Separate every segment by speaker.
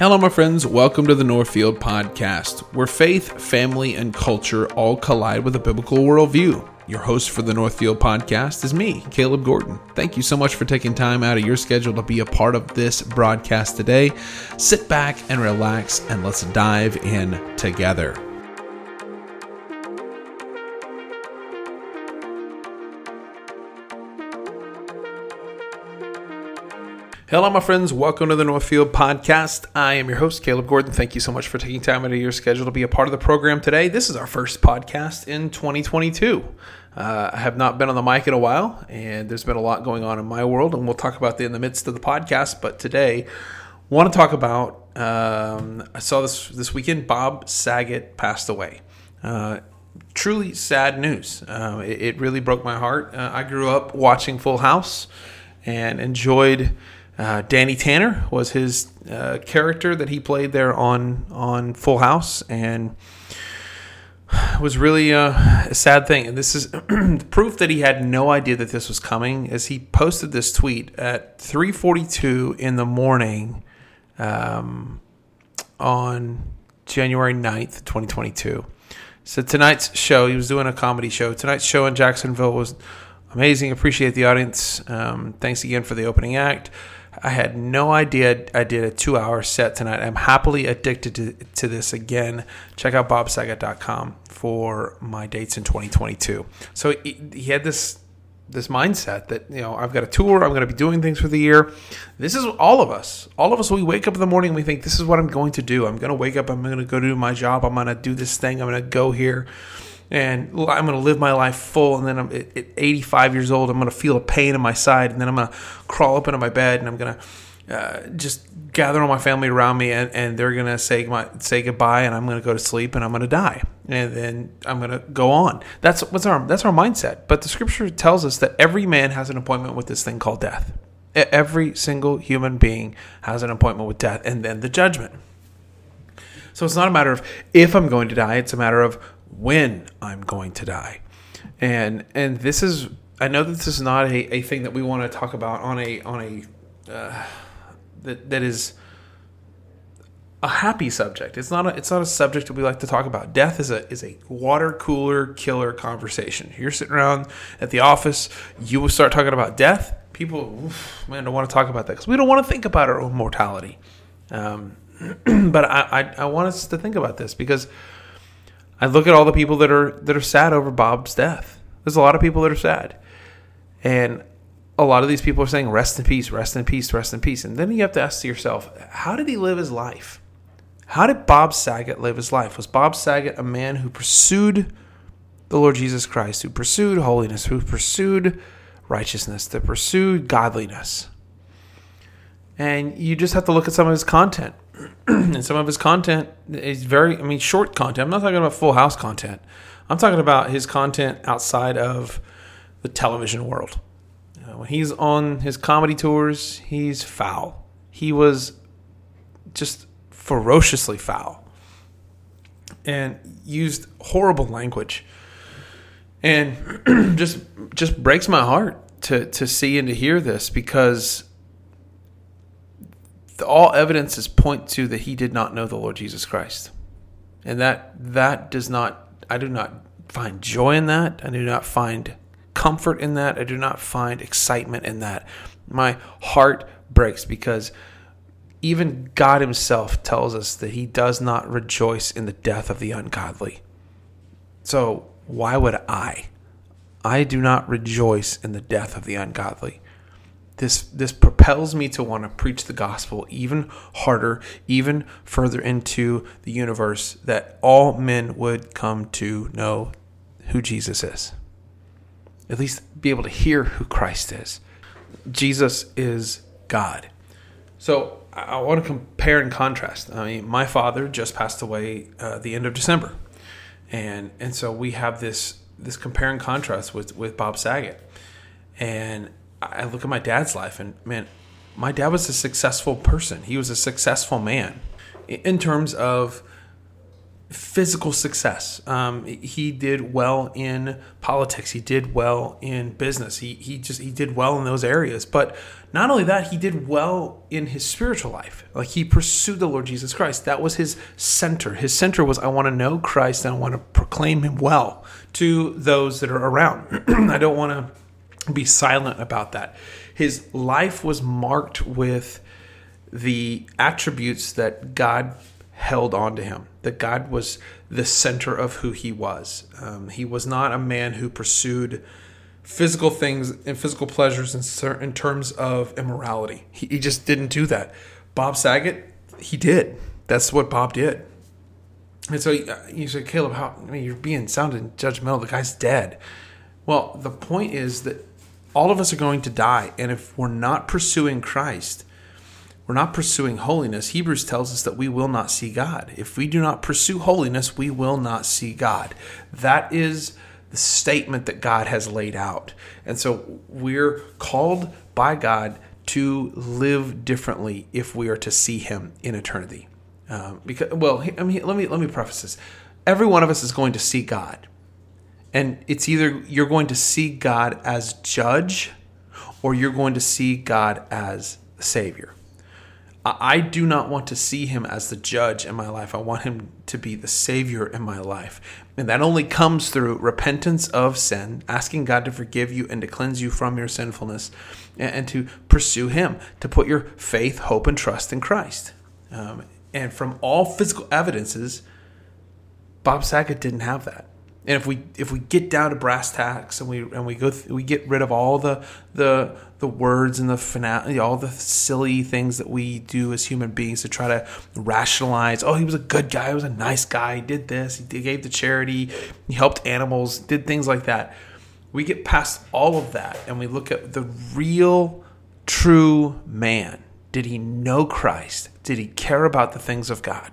Speaker 1: Hello, my friends. Welcome to the Northfield Podcast, where faith, family, and culture all collide with a biblical worldview. Your host for the Northfield Podcast is me, Caleb Gordon. Thank you so much for taking time out of your schedule to be a part of this broadcast today. Sit back and relax, and let's dive in together. Hello, my friends. Welcome to the Northfield Podcast. I am your host, Caleb Gordon. Thank you so much for taking time out of your schedule to be a part of the program today. This is our first podcast in 2022. Uh, I have not been on the mic in a while, and there's been a lot going on in my world, and we'll talk about that in the midst of the podcast. But today, want to talk about. Um, I saw this this weekend. Bob Saget passed away. Uh, truly sad news. Uh, it, it, really broke my heart. Uh, I grew up watching Full House and enjoyed uh, Danny Tanner was his uh, character that he played there on on Full House, and was really uh, a sad thing. And this is proof that he had no idea that this was coming, as he posted this tweet at 3:42 in the morning um, on January 9th, 2022. So tonight's show, he was doing a comedy show. Tonight's show in Jacksonville was amazing. Appreciate the audience. Um, thanks again for the opening act. I had no idea I did a two hour set tonight. I'm happily addicted to, to this again. Check out bobsaget.com for my dates in 2022. So he, he had this this mindset that you know I've got a tour, I'm going to be doing things for the year. This is all of us. All of us. We wake up in the morning, and we think this is what I'm going to do. I'm going to wake up. I'm going to go do my job. I'm going to do this thing. I'm going to go here and I'm going to live my life full. And then I'm at 85 years old, I'm going to feel a pain in my side, and then I'm going to crawl up into my bed, and I'm going to uh, just gather all my family around me, and, and they're going to say my say goodbye, and I'm going to go to sleep, and I'm going to die, and then I'm going to go on. That's what's our that's our mindset. But the scripture tells us that every man has an appointment with this thing called death. Every single human being has an appointment with death, and then the judgment. So it's not a matter of if I'm going to die; it's a matter of when I'm going to die. And and this is I know that this is not a, a thing that we want to talk about on a on a uh, that that is a happy subject. It's not a it's not a subject that we like to talk about. Death is a is a water cooler killer conversation. You're sitting around at the office, you will start talking about death. People, oof, man, don't want to talk about that because we don't want to think about our own mortality. Um, but I, I I want us to think about this because I look at all the people that are that are sad over Bob's death. There's a lot of people that are sad, and a lot of these people are saying, "Rest in peace, rest in peace, rest in peace." And then you have to ask yourself, how did he live his life? How did Bob Saget live his life? Was Bob Saget a man who pursued the Lord Jesus Christ, who pursued holiness, who pursued righteousness, that pursued godliness? And you just have to look at some of his content. and some of his content is very, I mean, short content. I'm not talking about full house content. I'm talking about his content outside of the television world. When he's on his comedy tours, he's foul. He was just ferociously foul and used horrible language and just just breaks my heart to to see and to hear this because all evidences point to that he did not know the Lord Jesus Christ. And that that does not I do not find joy in that. I do not find comfort in that. I do not find excitement in that. My heart breaks because even God himself tells us that he does not rejoice in the death of the ungodly. So, why would I? I do not rejoice in the death of the ungodly this this propels me to want to preach the gospel even harder, even further into the universe that all men would come to know who Jesus is. At least be able to hear who Christ is. Jesus is God. So I want to compare and contrast. I mean, my father just passed away uh, the end of December, and and so we have this this compare and contrast with with Bob Saget, and I look at my dad's life and man, my dad was a successful person. He was a successful man in terms of physical success. Um, he did well in politics. He did well in business. He he just he did well in those areas. But not only that, he did well in his spiritual life. Like he pursued the Lord Jesus Christ. That was his center. His center was I want to know Christ and I want to proclaim him well to those that are around. I don't want to be silent about that. His life was marked with the attributes that God held on to him, that God was the center of who he was. Um, he was not a man who pursued physical things and physical pleasures in, in terms of immorality. He, he just didn't do that. Bob Saget, he did. That's what Bob did. And so uh, you say, Caleb, how I mean, you're being sounding judgmental. The guy's dead. Well, the point is that all of us are going to die, and if we're not pursuing Christ, we're not pursuing holiness, Hebrews tells us that we will not see God. If we do not pursue holiness, we will not see God. That is the statement that God has laid out. And so we're called by God to live differently if we are to see Him in eternity. Um, because, well, I mean, let me let me preface this. Every one of us is going to see God, and it's either you're going to see God as judge, or you're going to see God as the Savior. I do not want to see him as the judge in my life. I want him to be the savior in my life. And that only comes through repentance of sin, asking God to forgive you and to cleanse you from your sinfulness, and to pursue him, to put your faith, hope, and trust in Christ. Um, and from all physical evidences, Bob Saget didn't have that. And if we if we get down to brass tacks and we and we go th- we get rid of all the the the words and the finale, all the silly things that we do as human beings to try to rationalize. Oh, he was a good guy. He was a nice guy. He did this. He gave to charity. He helped animals. Did things like that. We get past all of that and we look at the real, true man. Did he know Christ? Did he care about the things of God?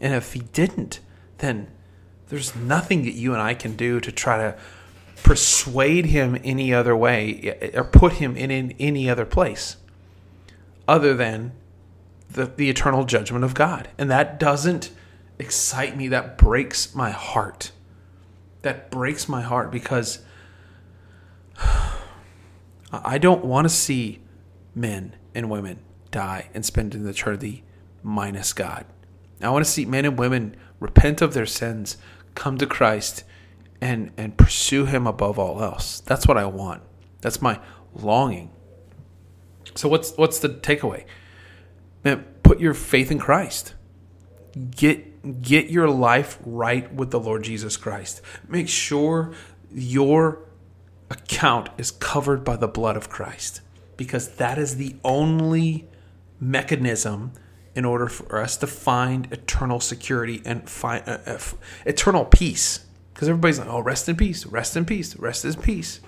Speaker 1: And if he didn't, then there's nothing that you and I can do to try to persuade him any other way eh, or put him in, in any other place other than the, the eternal judgment of God. And that doesn't excite me. That breaks my heart. That breaks my heart because I don't want to see men and women die and spend an eternity minus God. I want to see men and women repent of their sins, come to Christ and and pursue him above all else. That's what I want. That's my longing. So what's what's the takeaway? Man, put your faith in Christ. Get get your life right with the Lord Jesus Christ. Make sure your account is covered by the blood of Christ because that is the only mechanism in order for us to find eternal security and find uh, uh, eternal peace. Because everybody's like, oh, rest in peace, rest in peace, rest in peace.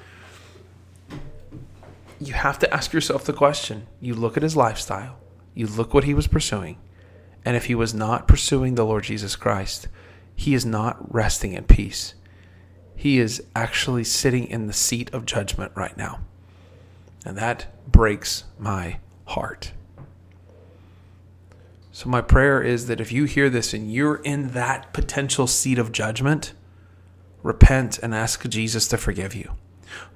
Speaker 1: You have to ask yourself the question. You look at his lifestyle, you look what he was pursuing, and if he was not pursuing the Lord Jesus Christ, he is not resting in peace. He is actually sitting in the seat of judgment right now. And that breaks my heart. So, my prayer is that if you hear this and you're in that potential seat of judgment, repent and ask Jesus to forgive you.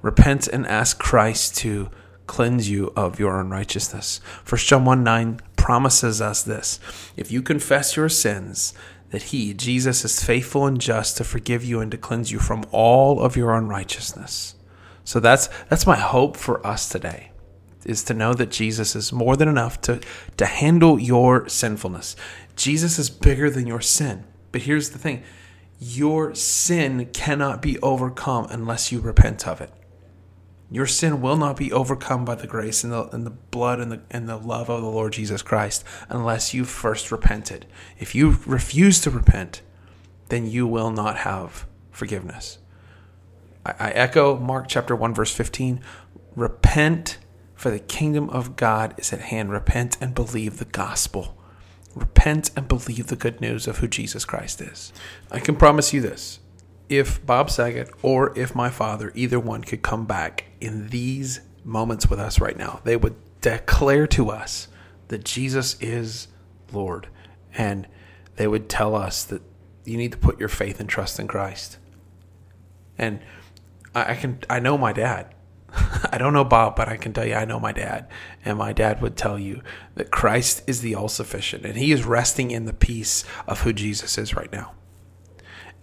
Speaker 1: Repent and ask Christ to cleanse you of your unrighteousness. 1 John 1 9 promises us this if you confess your sins, that He, Jesus, is faithful and just to forgive you and to cleanse you from all of your unrighteousness. So that's that's my hope for us today is to know that Jesus is more than enough to, to handle your sinfulness. Jesus is bigger than your sin. But here's the thing your sin cannot be overcome unless you repent of it. Your sin will not be overcome by the grace and the, and the blood and the, and the love of the Lord Jesus Christ unless you first repented. If you refuse to repent, then you will not have forgiveness. I, I echo Mark chapter 1, verse 15 repent for the kingdom of God is at hand. Repent and believe the gospel. Repent and believe the good news of who Jesus Christ is. I can promise you this if Bob Saget or if my father, either one, could come back in these moments with us right now, they would declare to us that Jesus is Lord. And they would tell us that you need to put your faith and trust in Christ. And I, can I know my dad. I don't know Bob, but I can tell you I know my dad. And my dad would tell you that Christ is the all sufficient and he is resting in the peace of who Jesus is right now.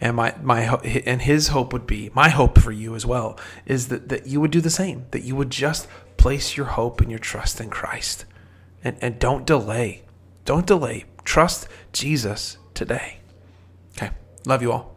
Speaker 1: And my my and his hope would be my hope for you as well is that that you would do the same, that you would just place your hope and your trust in Christ. And and don't delay. Don't delay. Trust Jesus today. Okay. Love you all.